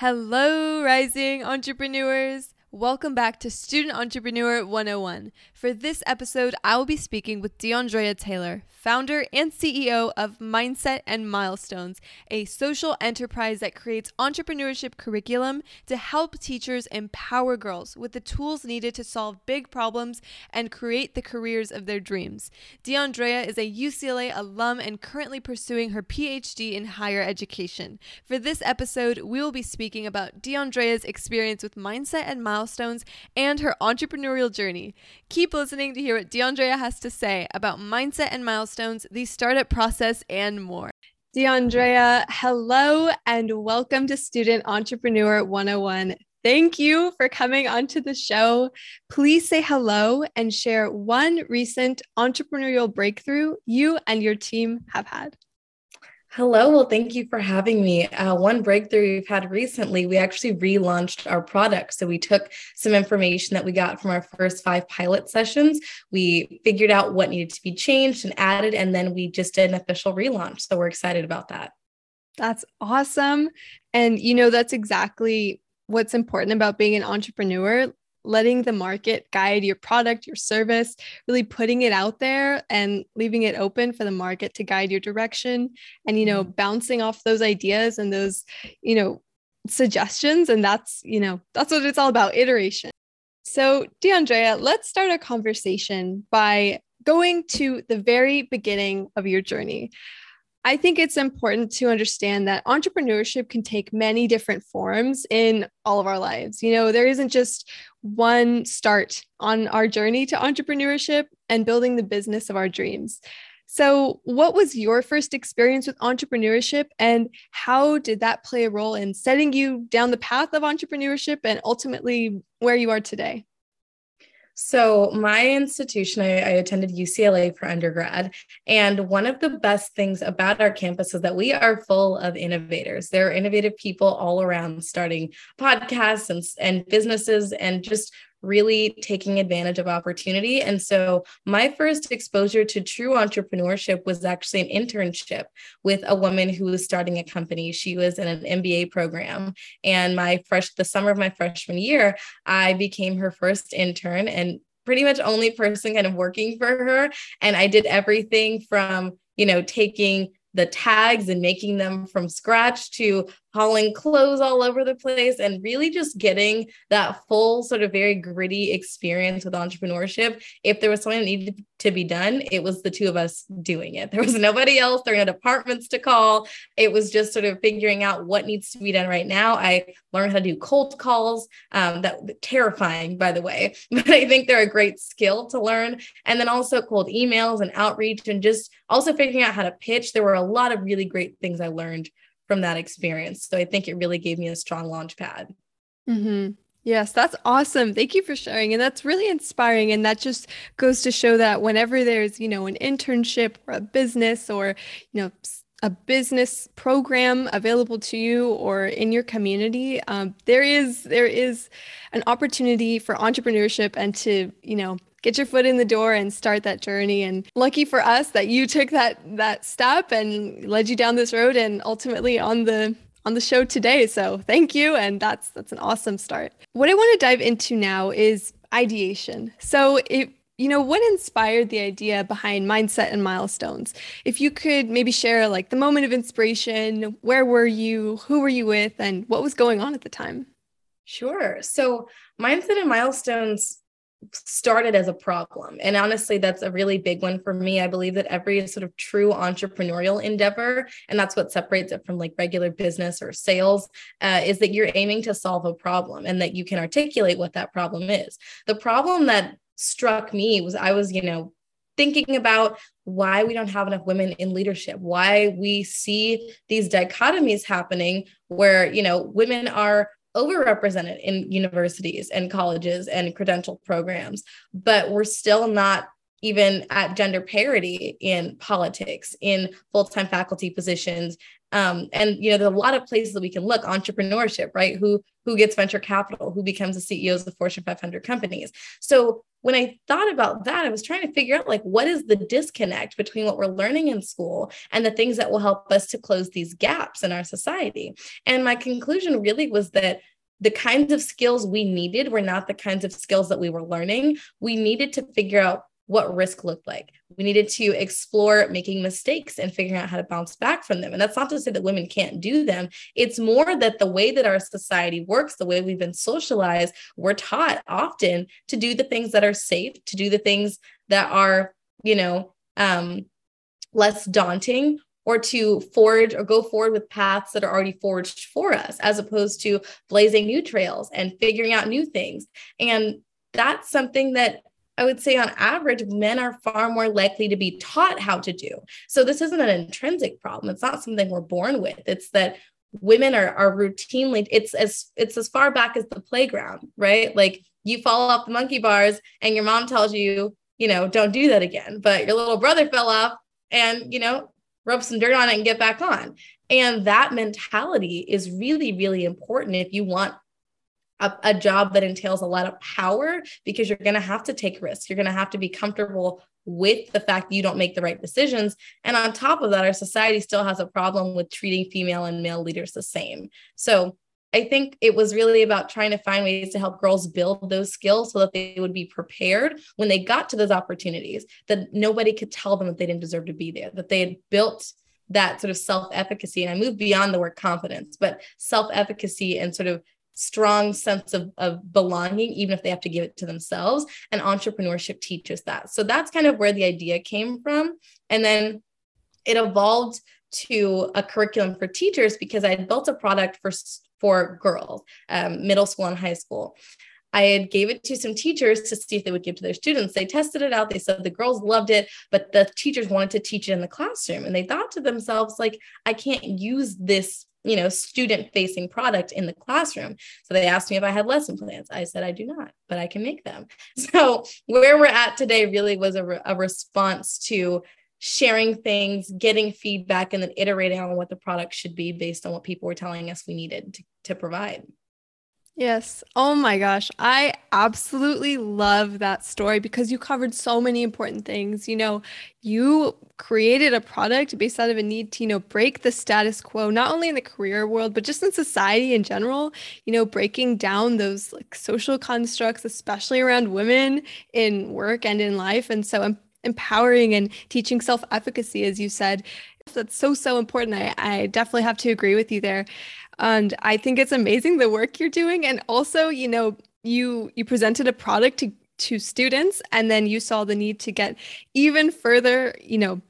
Hello, rising entrepreneurs. Welcome back to Student Entrepreneur 101. For this episode, I will be speaking with Diondraya Taylor, founder and CEO of Mindset and Milestones, a social enterprise that creates entrepreneurship curriculum to help teachers empower girls with the tools needed to solve big problems and create the careers of their dreams. Diondraya is a UCLA alum and currently pursuing her PhD in higher education. For this episode, we will be speaking about Diondraya's experience with Mindset and Milestones and her entrepreneurial journey. Keep listening to hear what Diondraya has to say about mindset and milestones milestones, the startup process, and more. Diondraya, hello and welcome to Student Entrepreneur 101. Thank you for coming onto the show. Please say hello and share one recent entrepreneurial breakthrough you and your team have had. Hello. Well, thank you for having me. Uh, one breakthrough we've had recently, we actually relaunched our product. So we took some information that we got from our first five pilot sessions. We figured out what needed to be changed and added, and then we just did an official relaunch. So we're excited about that. That's awesome. And, you know, that's exactly what's important about being an entrepreneur letting the market guide your product, your service, really putting it out there and leaving it open for the market to guide your direction and, you know, mm-hmm. bouncing off those ideas and those, you know, suggestions. And that's, you know, that's what it's all about iteration. So, Diondraya, let's start a conversation by going to the very beginning of your journey. I think it's important to understand that entrepreneurship can take many different forms in all of our lives. You know, there isn't just one start on our journey to entrepreneurship and building the business of our dreams. So, what was your first experience with entrepreneurship, and how did that play a role in setting you down the path of entrepreneurship and ultimately where you are today? So, my institution, I, I, attended UCLA for undergrad. And one of the best things about our campus is that we are full of innovators. There are innovative people all around starting podcasts and, and businesses and just really taking advantage of opportunity. And so my first exposure to true entrepreneurship was actually an internship with a woman who was starting a company. She was in an MBA program. And my fresh the summer of my freshman year, I became her first intern and pretty much only person kind of working for her. And I did everything from, you know, taking the tags and making them from scratch to hauling clothes all over the place and really just getting that full sort of very gritty experience with entrepreneurship. If there was something that needed to be done, it was the two of us doing it. There was nobody else. There were no departments to call. It was just sort of figuring out what needs to be done right now. I learned how to do cold calls. Um, that terrifying, by the way, but I think they're a great skill to learn. And then also cold emails and outreach and just also figuring out how to pitch. There were a lot of really great things I learned from that experience. So I think it really gave me a strong launch pad. Mm-hmm. Yes, that's awesome. Thank you for sharing. And that's really inspiring. And that just goes to show that whenever there's, you know, an internship or a business or, you know, a business program available to you or in your community, um, there is there is an opportunity for entrepreneurship and to you know get your foot in the door and start that journey. And lucky for us that you took that that step and led you down this road and ultimately on the on the show today. So thank you. And that's that's an awesome start. What i want to dive into now is ideation. So it you know what inspired the idea behind mindset and milestones? If you could maybe share like the moment of inspiration where were you who were you with and what was going on at the time? Sure. So mindset and milestones started as a problem. And honestly, that's a really big one for me. I believe that every sort of true entrepreneurial endeavor, and that's what separates it from like regular business or sales, uh, is that you're aiming to solve a problem and that you can articulate what that problem is. The problem that struck me was I was, you know, thinking about why we don't have enough women in leadership why we see these dichotomies happening where you know women are overrepresented in universities and colleges and credential programs, but we're still not even at gender parity in politics, in full time faculty positions, Um, and you know, there's a lot of places that we can look entrepreneurship, right? Who who gets venture capital, who becomes the CEOs of Fortune 500 companies. So when I thought about that, I was trying to figure out like what is the disconnect between what we're learning in school and the things that will help us to close these gaps in our society. And my conclusion really was that the kinds of skills we needed were not the kinds of skills that we were learning. We needed to figure out what risk looked like. We needed to explore making mistakes and figuring out how to bounce back from them. And that's not to say that women can't do them. It's more that the way that our society works, the way we've been socialized, we're taught often to do the things that are safe, to do the things that are, you know, um, less daunting or to forge or go forward with paths that are already forged for us, as opposed to blazing new trails and figuring out new things. And that's something that I would say on average, men are far more likely to be taught how to do. So this isn't an intrinsic problem. It's not something we're born with. It's that women are, are routinely, it's as it's as far back as the playground, right? Like you fall off the monkey bars and your mom tells you, you know, don't do that again. But your little brother fell off and, you know, rub some dirt on it and get back on. And that mentality is really, really important if you want a, a, job that entails a lot of power because you're going to have to take risks. You're going to have to be comfortable with the fact that you don't make the right decisions. And on top of that, our society still has a problem with treating female and male leaders the same. So I think it was really about trying to find ways to help girls build those skills so that they would be prepared when they got to those opportunities, that nobody could tell them that they didn't deserve to be there, that they had built that sort of self efficacy. And I moved beyond the word confidence, but self efficacy and sort of strong sense of, of belonging, even if they have to give it to themselves. And entrepreneurship teaches that. So that's kind of where the idea came from. And then it evolved to a curriculum for teachers because I had built a product for for girls, um, middle school and high school. I had gave it to some teachers to see if they would give to their students. They tested it out. They said the girls loved it, but the teachers wanted to teach it in the classroom. And they thought to themselves, like, I can't use this you know student facing product in the classroom. So they asked me if i had lesson plans. I said i do not but i can make them. So where we're at today really was a, re- a response to sharing things getting feedback and then iterating on what the product should be based on what people were telling us we needed to, to provide Yes. Oh my gosh. I absolutely love that story because you covered so many important things. You know, you created a product based out of a need to, you know, break the status quo, not only in the career world, but just in society in general, you know, breaking down those like social constructs, especially around women in work and in life. And so empowering and teaching self efficacy, as you said. That's so, so important. I, I definitely have to agree with you there. And I think it's amazing the work you're doing. And also, you know, you you presented a product to to students and then you saw the need to get even further, you know,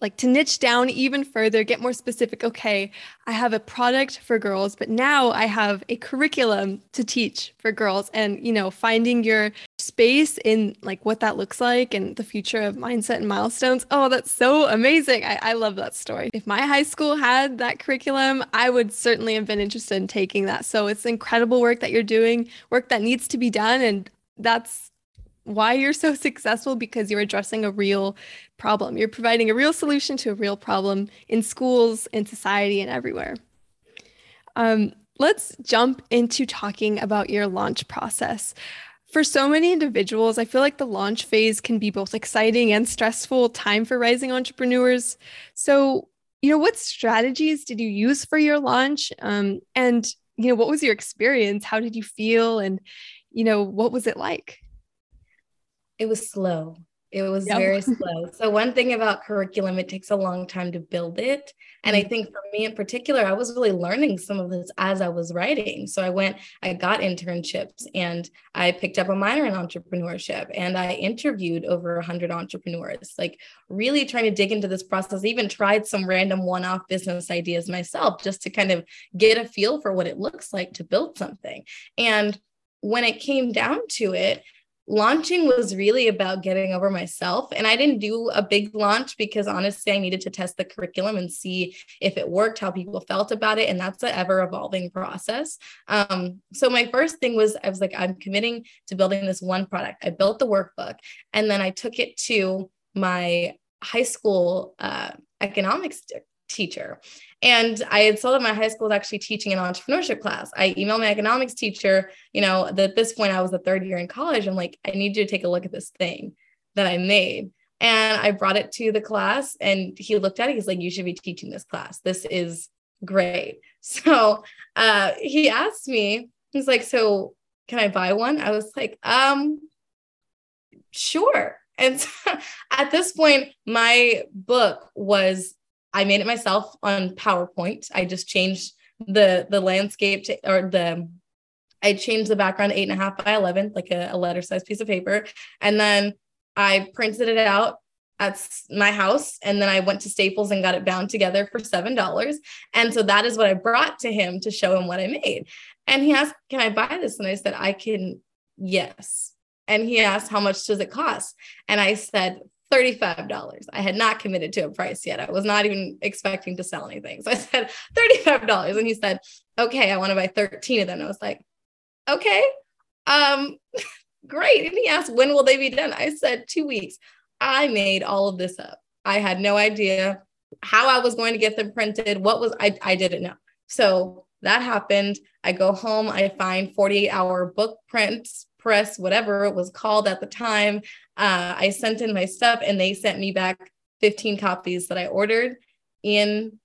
like to niche down even further, get more specific. Okay, I have a product for girls, but now I have a curriculum to teach for girls and, you know, finding your space in like what that looks like and the future of mindset and milestones. Oh, that's so amazing. I, I love that story. If my high school had that curriculum, I would certainly have been interested in taking that. So it's incredible work that you're doing, work that needs to be done. And that's why you're so successful because you're addressing a real problem. You're providing a real solution to a real problem in schools, in society, and everywhere. Um, let's jump into talking about your launch process. For so many individuals, I feel like the launch phase can be both exciting and stressful time for rising entrepreneurs. So, you know, what strategies did you use for your launch? Um, and, you know, what was your experience? How did you feel? And, you know, what was it like? It was slow. It was yep. very slow. So one thing about curriculum, it takes a long time to build it. And mm-hmm. I think for me in particular, I was really learning some of this as I was writing. So I went, I got internships and I picked up a minor in entrepreneurship and I interviewed over 100 entrepreneurs, like really trying to dig into this process. I even tried some random one-off business ideas myself just to kind of get a feel for what it looks like to build something. And when it came down to it, launching was really about getting over myself. And I didn't do a big launch because honestly, I needed to test the curriculum and see if it worked, how people felt about it. And that's an ever evolving process. Um, so my first thing was I was like, I'm committing to building this one product. I built the workbook and then I took it to my high school uh, economics teacher. And I had saw that my high school is actually teaching an entrepreneurship class. I emailed my economics teacher, you know, at this point I was the third year in college. I'm like, I need you to take a look at this thing that I made. And I brought it to the class and he looked at it. He's like, you should be teaching this class. This is great. So uh, he asked me, he's like, so can I buy one? I was like, um, sure. And at this point, my book was I made it myself on PowerPoint. I just changed the the landscape to, or the I changed the background eight and a half by eleven, like a, a letter size piece of paper, and then I printed it out at my house and then I went to Staples and got it bound together for $7 and so that is what I brought to him to show him what I made. And he asked can I buy this? And I said I can yes. And he asked how much does it cost? And I said $35. I had not committed to a price yet. I was not even expecting to sell anything. So I said $35 and he said, "Okay, I want to buy 13 of them." I was like, "Okay." Um great. And he asked, "When will they be done?" I said, 2 weeks." I made all of this up. I had no idea how I was going to get them printed. What was I I didn't know. So that happened. I go home, I find 48 hour book prints, press, whatever it was called at the time. Uh, I sent in my stuff and they sent me back 15 copies that I ordered in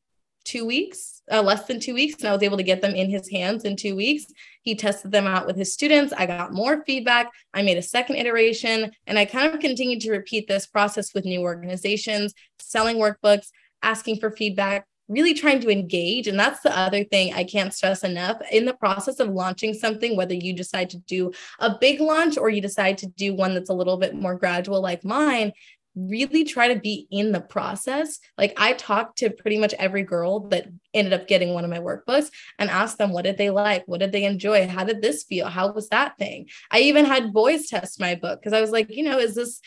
two weeks, uh, less than two weeks. And I was able to get them in his hands in two weeks. He tested them out with his students. I got more feedback. I made a second iteration and I kind of continued to repeat this process with new organizations, selling workbooks, asking for feedback, really trying to engage. And that's the other thing I can't stress enough in the process of launching something, whether you decide to do a big launch or you decide to do one that's a little bit more gradual, like mine, really try to be in the process. Like I talked to pretty much every girl that ended up getting one of my workbooks and asked them what did they like? What did they enjoy? How did this feel? How was that thing? I even had boys test my book because I was like, you know, is this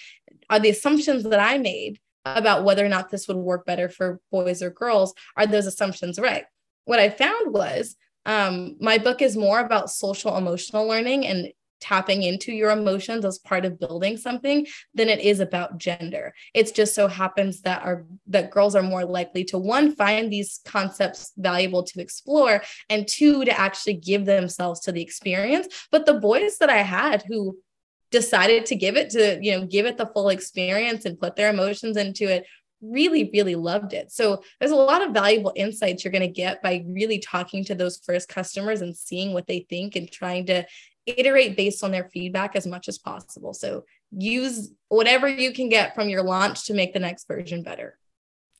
are the assumptions that I made about whether or not this would work better for boys or girls are those assumptions right? What I found was um, my book is more about social emotional learning and tapping into your emotions as part of building something than it is about gender. It just so happens that our that girls are more likely to one find these concepts valuable to explore and two to actually give themselves to the experience. But the boys that I had who decided to give it to, you know, give it the full experience and put their emotions into it really really loved it so there's a lot of valuable insights you're going to get by really talking to those first customers and seeing what they think and trying to iterate based on their feedback as much as possible. So use whatever you can get from your launch to make the next version better.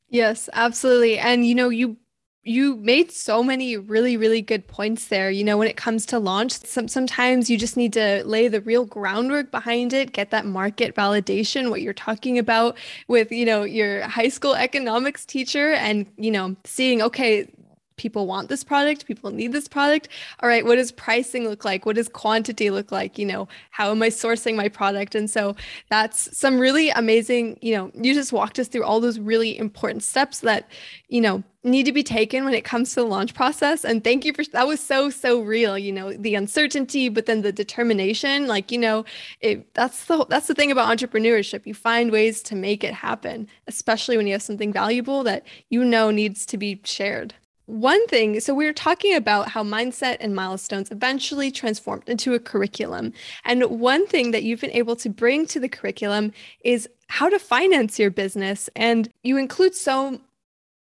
Yes, absolutely. And you know, you you made so many really really good points there you know when it comes to launch. Some, sometimes you just need to lay the real groundwork behind it get that market validation what you're talking about with you know your high school economics teacher and you know seeing okay people want this product people need this product. All right what does pricing look like? What does quantity look like? You know how am i sourcing my product? And so that's some really amazing you know you just walked us through all those really important steps that you know need to be taken when it comes to the launch process. And thank you for that was so so real you know the uncertainty but then the determination like you know it that's the that's the thing about entrepreneurship. You find ways to make it happen especially when you have something valuable that you know needs to be shared one thing, so we were talking about how mindset and milestones eventually transformed into a curriculum. And one thing that you've been able to bring to the curriculum is how to finance your business. And you include so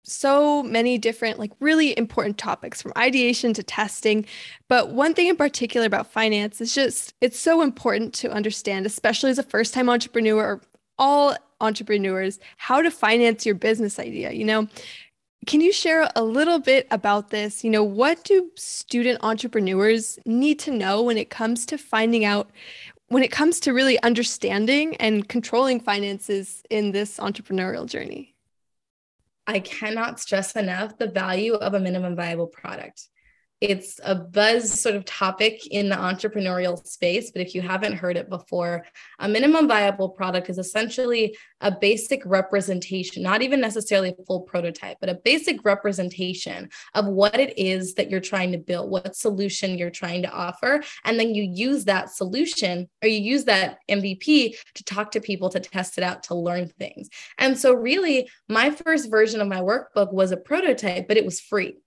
so many different like really important topics from ideation to testing but one thing in particular about finance is just it's so important to understand especially as a first time entrepreneur or all entrepreneurs how to finance your business idea you know can you share a little bit about this? You know, what do student entrepreneurs need to know when it comes to finding out, when it comes to really understanding and controlling finances in this entrepreneurial journey? I cannot stress enough the value of a minimum viable product. It's a buzz sort of topic in the entrepreneurial space, but if you haven't heard it before, a minimum viable product is essentially a basic representation, not even necessarily a full prototype, but a basic representation of what it is that you're trying to build, what solution you're trying to offer. And then you use that solution or you use that MVP to talk to people to test it out, to learn things. And so, really, my first version of my workbook was a prototype, but it was free.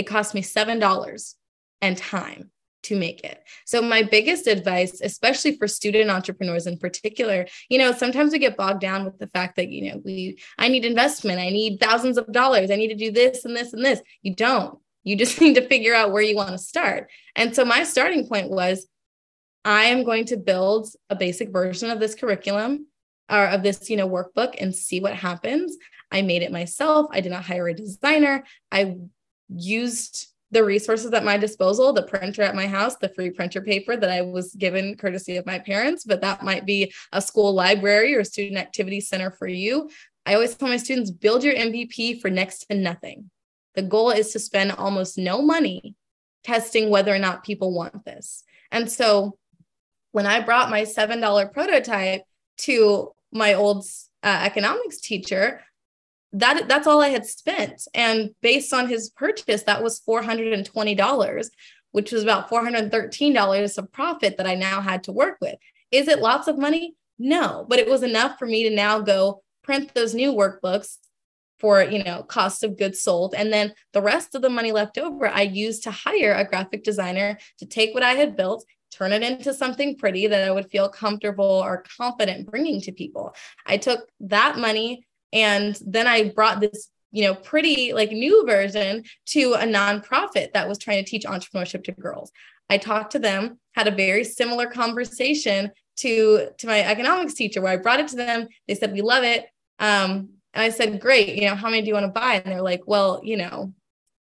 It cost me $7 and time to make it. So my biggest advice, especially for student entrepreneurs in particular, you know, sometimes we get bogged down with the fact that, you know, we I need investment, I need thousands of dollars, I need to do this and this and this. You don't. You just need to figure out where you want to start. And so my starting point was I am going to build a basic version of this curriculum or of this, you know, workbook and see what happens. I made it myself. I did not hire a designer. I used the resources at my disposal the printer at my house the free printer paper that i was given courtesy of my parents but that might be a school library or student activity center for you. I always tell my students build your mvp for next to nothing. The goal is to spend almost no money testing whether or not people want this. And so when i brought my $7 prototype to my old uh, economics teacher that that's all I had spent. And based on his purchase, that was $420, which was about $413 of profit that I now had to work with. Is it lots of money? No, but it was enough for me to now go print those new workbooks for you know cost of goods sold and then the rest of the money left over i used to hire a graphic designer to take what i had built turn it into something pretty that i would feel comfortable or confident bringing to people i took that money and then I brought this you know pretty like new version to a nonprofit that was trying to teach entrepreneurship to girls. I talked to them had a very similar conversation to to my economics teacher where i brought it to them. They said we love it. Um, and i said great. You know how many do you want to buy? And they're like well you know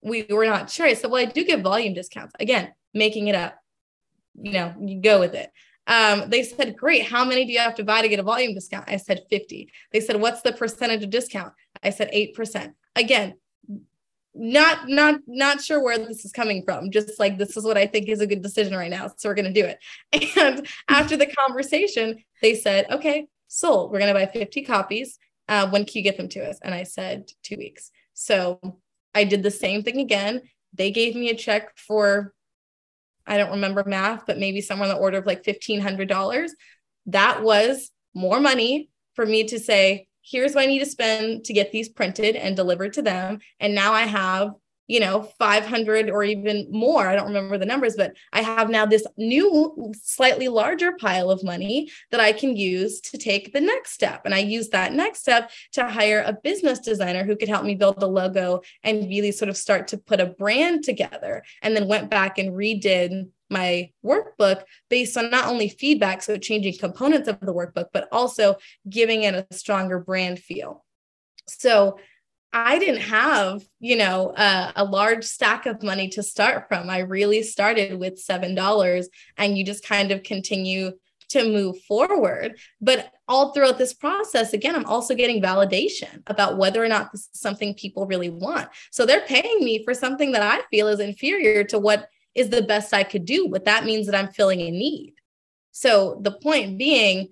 we were not sure. I said well i do give volume discounts. Again making it up. You know you go with it um, they said, Great, how many do you have to buy to get a volume discount? I said 50. They said, What's the percentage of discount? I said 8%. Again, not not not sure where this is coming from just like this is what i think is a good decision right now so we're going to do it and after the conversation they said okay sold we're going to buy 50 copies uh, when can you get them to us and i said two weeks so i did the same thing again they gave me a check for I don't remember math, but maybe somewhere in the order of like $1,500. That was more money for me to say, here's what I need to spend to get these printed and delivered to them. And now I have you know 500 or even more. I don't remember the numbers but i have now this new slightly larger pile of money that i can use to take the next step. And i use that next step to hire a business designer who could help me build the logo and really sort of start to put a brand together. And then went back and redid my workbook based on not only feedback so changing components of the workbook but also giving it a stronger brand feel. So I didn't have, you know, uh, a large stack of money to start from. I really started with $7 and you just kind of continue to move forward. But all throughout this process, again, I'm also getting validation about whether or not this is something people really want. So they're paying me for something that I feel is inferior to what is the best I could do, but that means that I'm filling a need. So the point being,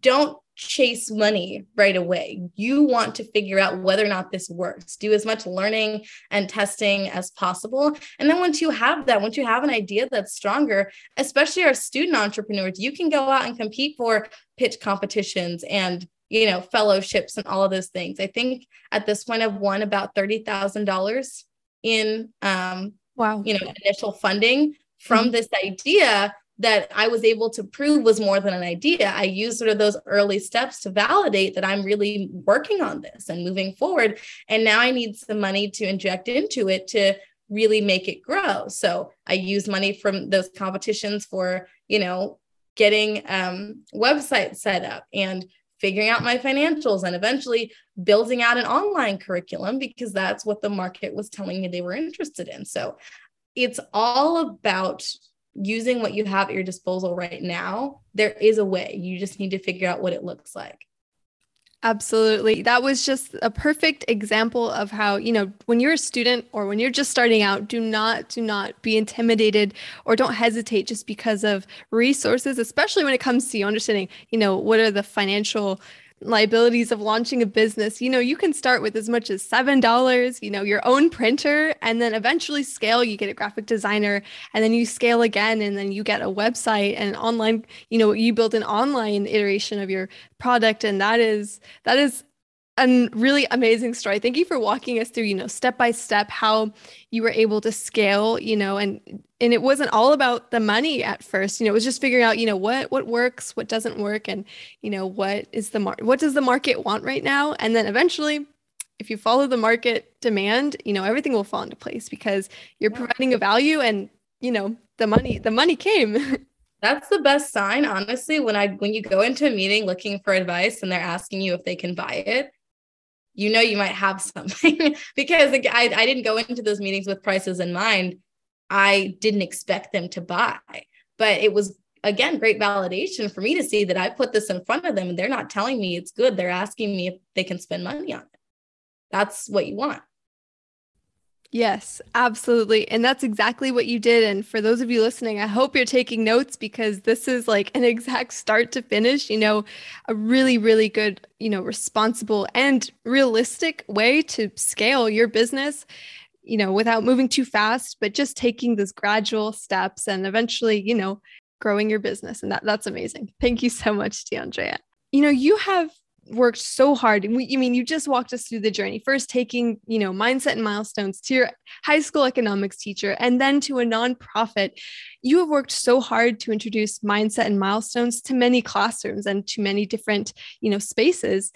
don't chase money right away. You want to figure out whether or not this works. Do as much learning and testing as possible. And then once you have that, once you have an idea that's stronger, especially our student entrepreneurs, you can go out and compete for pitch competitions and you know fellowships and all of those things. I think at this point I've won about $30,000 in um wow, you know, initial funding from mm-hmm. this idea that I was able to prove was more than an idea. I used sort of those early steps to validate that I'm really working on this and moving forward. And now I need some money to inject into it to really make it grow. So I use money from those competitions for, you know, getting um, websites set up and figuring out my financials and eventually building out an online curriculum because that's what the market was telling me they were interested in. So it's all about using what you have at your disposal right now, there is a way. You just need to figure out what it looks like. Absolutely. That was just a perfect example of how, you know, when you're a student or when you're just starting out, do not do not be intimidated or don't hesitate just because of resources, especially when it comes to you understanding, you know, what are the financial liabilities of launching a business you know you can start with as much as seven dollars you know your own printer and then eventually scale you get a graphic designer and then you scale again and then you get a website and online you know you build an online iteration of your product and that is that is a really amazing story. Thank you for walking us through, you know, step by step how you were able to scale, you know, and and it wasn't all about the money at first. You know, it was just figuring out, you know, what what works, what doesn't work, and you know, what is the mar- what does the market want right now, and then eventually. If you follow the market demand, you know everything will fall into place because you're providing a value, and you know the money. The money came. That's the best sign, honestly. When I when you go into a meeting looking for advice and they're asking you if they can buy it, you know you might have something because I, I didn't go into those meetings with prices in mind. I didn't expect them to buy, but it was again great validation for me to see that I put this in front of them and they're not telling me it's good. They're asking me if they can spend money on it. That's what you want. Yes, absolutely. And that's exactly what you did. And for those of you listening, I hope you're taking notes because this is like an exact start to finish, you know, a really, really good, you know, responsible and realistic way to scale your business, you know, without moving too fast, but just taking those gradual steps and eventually, you know, growing your business. And that, that's amazing. Thank you so much, Diondraya. You know, you have worked so hard and we, you mean you just walked us through the journey first taking you know mindset and milestones to your high school economics teacher and then to a nonprofit you have worked so hard to introduce mindset and milestones to many classrooms and to many different you know spaces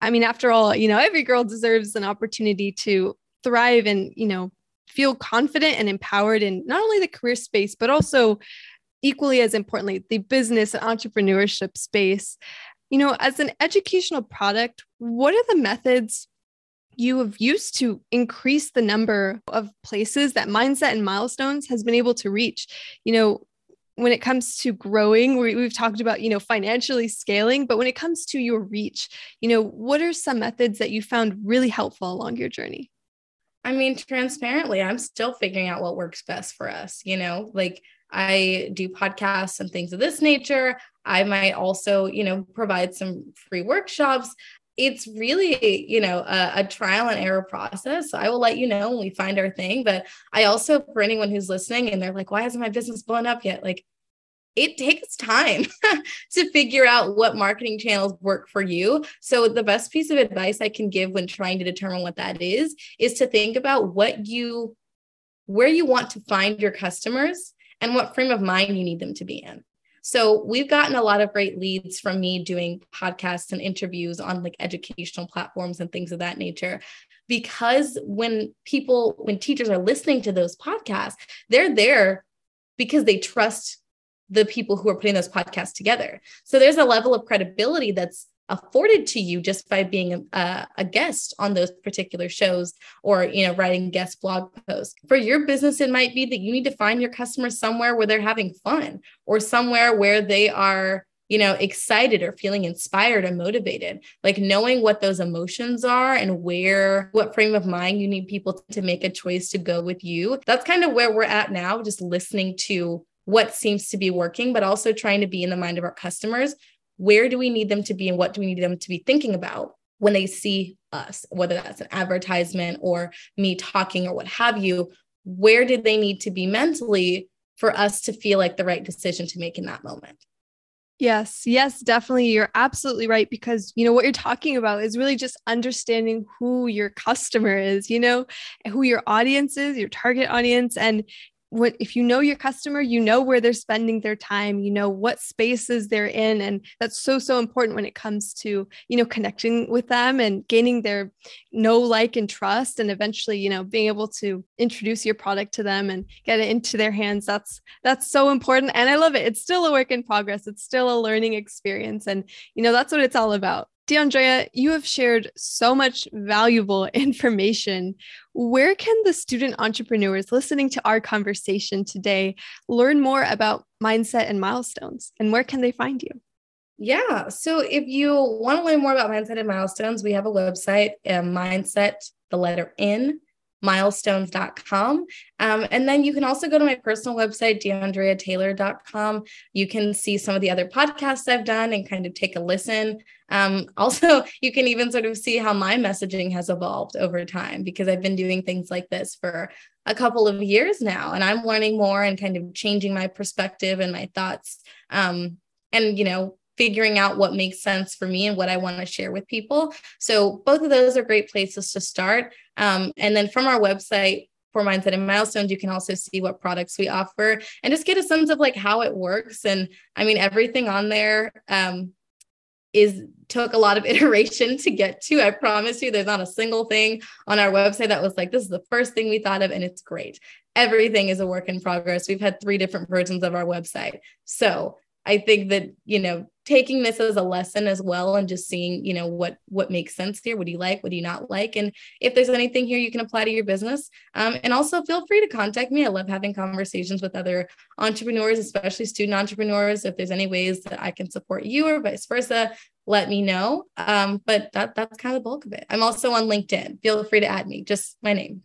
i mean after all you know every girl deserves an opportunity to thrive and you know feel confident and empowered in not only the career space but also equally as importantly the business and entrepreneurship space you know, as an educational product, what are the methods you have used to increase the number of places that mindset and milestones has been able to reach? You know, when it comes to growing we, have talked about you know financially scaling but when it comes to your reach you know what are some methods that you found really helpful along your journey i mean transparently i'm still figuring out what works best for us you know like I do podcasts and things of this nature. I might also, you know, provide some free workshops. It's really, you know, a, a, trial and error process. So I will let you know when we find our thing. But I also, for anyone who's listening and they're like, why hasn't my business blown up yet? Like, it takes time to figure out what marketing channels work for you. So, the best piece of advice I can give when trying to determine what that is, is to think about what you, where you want to find your customers and what frame of mind you need them to be in. So we've gotten a lot of great leads from me doing podcasts and interviews on like educational platforms and things of that nature. Because when people, when teachers are listening to those podcasts, they're there because they trust the people who are putting those podcasts together. So there's a level of credibility that's afforded to you just by being a, a, guest on those particular shows or you know writing guest blog posts. For your business it might be that you need to find your customers somewhere where they're having fun or somewhere where they are you know excited or feeling inspired and motivated. Like knowing what those emotions are and where what frame of mind you need people to make a choice to go with you. That's kind of where we're at now just listening to what seems to be working but also trying to be in the mind of our customers where do we need them to be and what do we need them to be thinking about when they see us, whether that's an advertisement or me talking or what have you? Where did they need to be mentally for us to feel like the right decision to make in that moment? Yes, yes, definitely. You're absolutely right because, you know, what you're talking about is really just understanding who your customer is, you know, who your audience is, your target audience. And what if you know your customer you know where they're spending their time you know what spaces they're in and that's so so important when it comes to you know connecting with them and gaining their know like and trust and eventually you know being able to introduce your product to them and get it into their hands. That's that's so important and i love it. It's still a work in progress. It's still a learning experience and you know that's what it's all about Diondraya, you have shared so much valuable information. Where can the student entrepreneurs listening to our conversation today learn more about mindset and milestones? And where can they find you? Yeah. So if you want to learn more about mindset and milestones, we have a website, uh, mindset, the letter N, milestones.com. Um, and then you can also go to my personal website, diondrayataylor.com. You can see some of the other podcasts I've done and kind of take a listen. Um, also, you can even sort of see how my messaging has evolved over time because I've been doing things like this for a couple of years now and I'm learning more and kind of changing my perspective and my thoughts. Um, and, you know, figuring out what makes sense for me and what I want to share with people. So both of those are great places to start. Um, and then from our website, for mindset and milestones you can also see what products we offer and just get a sense of like how it works. And i mean everything on there um, is took a lot of iteration to get to i promise you. There's not a single thing on our website that was like this is the first thing we thought of and it's great. Everything is a work in progress. We've had three different versions of our website. So I think that, you know, taking this as a lesson as well and just seeing, you know, what what makes sense here. What do you like? What do you not like? And if there's anything here you can apply to your business. Um, and also feel free to contact me. I love having conversations with other entrepreneurs, especially student entrepreneurs. If there's any ways that I can support you or vice versa, let me know. Um, but that that's kind of the bulk of it. I'm also on LinkedIn. Feel free to add me, just my name.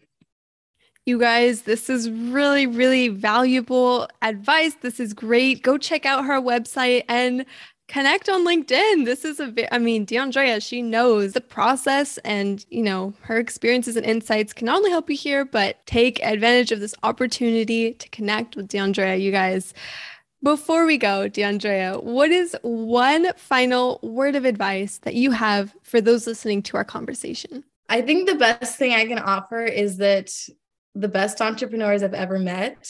You guys, this is really, really valuable advice. This is great. Go check out her website and connect on LinkedIn. This is a, I mean, Diondraya, she knows the process and, you know, her experiences and insights can not only help you here, but take advantage of this opportunity to connect with Diondraya, you guys. Before we go, Diondraya, what is one final word of advice that you have for those listening to our conversation? I think the best thing I can offer is that the best entrepreneurs I've ever met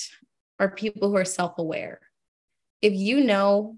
are people who are self aware. If you know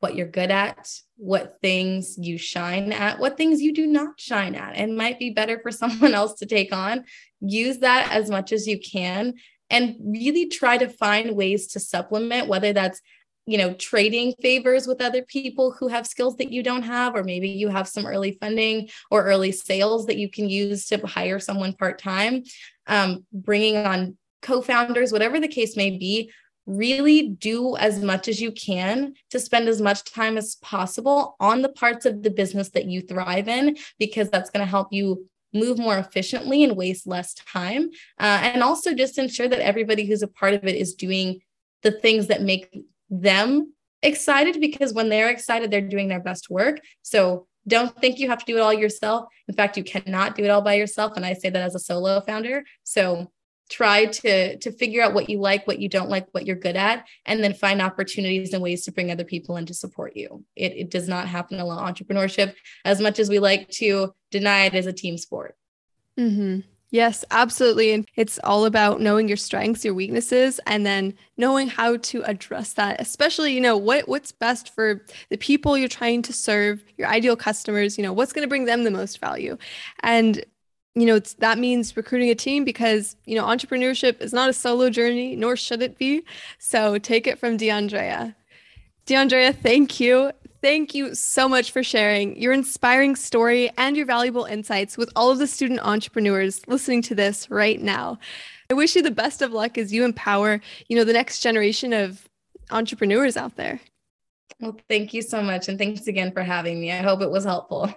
what you're good at, what things you shine at, what things you do not shine at, and might be better for someone else to take on, use that as much as you can and really try to find ways to supplement, whether that's you know trading favors with other people who have skills that you don't have or maybe you have some early funding or early sales that you can use to hire someone part-time. Um, bringing on co-founders whatever the case may be really do as much as you can to spend as much time as possible on the parts of the business that you thrive in because that's going to help you move more efficiently and waste less time. Uh, and also just ensure that everybody who's a part of it is doing the things that make them excited because when they're excited, they're doing their best work. So don't think you have to do it all yourself. In fact, you cannot do it all by yourself. And I say that as a solo founder. So try to to figure out what you like what you don't like what you're good at and then find opportunities and ways to bring other people in to support you it, it does not happen alone entrepreneurship as much as we like to deny it as a team sport mm-hmm. Yes, absolutely. And it's all about knowing your strengths, your weaknesses, and then knowing how to address that, especially, you know, what what's best for the people you're trying to serve, your ideal customers, you know, what's going to bring them the most value. And you know, it's, that means recruiting a team because, you know, entrepreneurship is not a solo journey, nor should it be. So take it from Diondraya. Diondraya, thank you. Thank you so much for sharing your inspiring story and your valuable insights with all of the student entrepreneurs listening to this right now. I wish you the best of luck as you empower, you know, the next generation of entrepreneurs out there. Well, thank you so much and thanks again for having me. I hope it was helpful.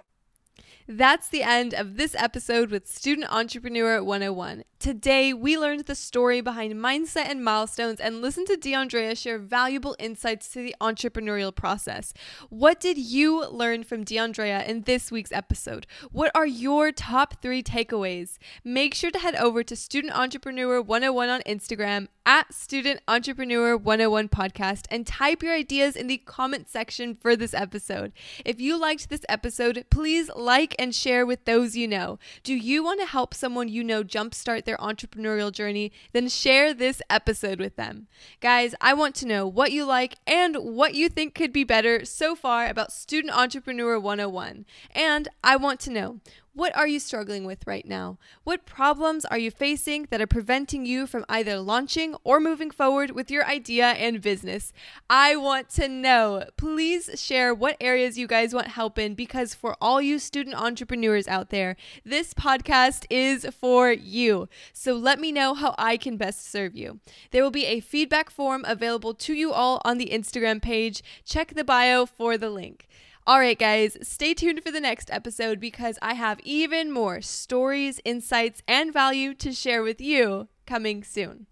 That's the end of this episode with Student Entrepreneur 101. Today, we learned the story behind mindset and milestones and listened to Diondraya share valuable insights to the entrepreneurial process. What did you learn from Diondraya in this week's episode? What are your top three takeaways? Make sure to head over to Student Entrepreneur 101 on Instagram at Student Entrepreneur 101 podcast and type your ideas in the comment section for this episode. If you liked this episode, please like and share with those you know. Do you want to help someone you know jumpstart their entrepreneurial journey? Then share this episode with them. Guys, I want to know what you like and what you think could be better so far about Student Entrepreneur 101. And I want to know What are you struggling with right now? What problems are you facing that are preventing you from either launching or moving forward with your idea and business? I want to know. Please share what areas you guys want help in because for all you student entrepreneurs out there, this podcast is for you. So let me know how I can best serve you. There will be a feedback form available to you all on the Instagram page. Check the bio for the link. All right, guys, stay tuned for the next episode because I have even more stories, insights, and value to share with you coming soon.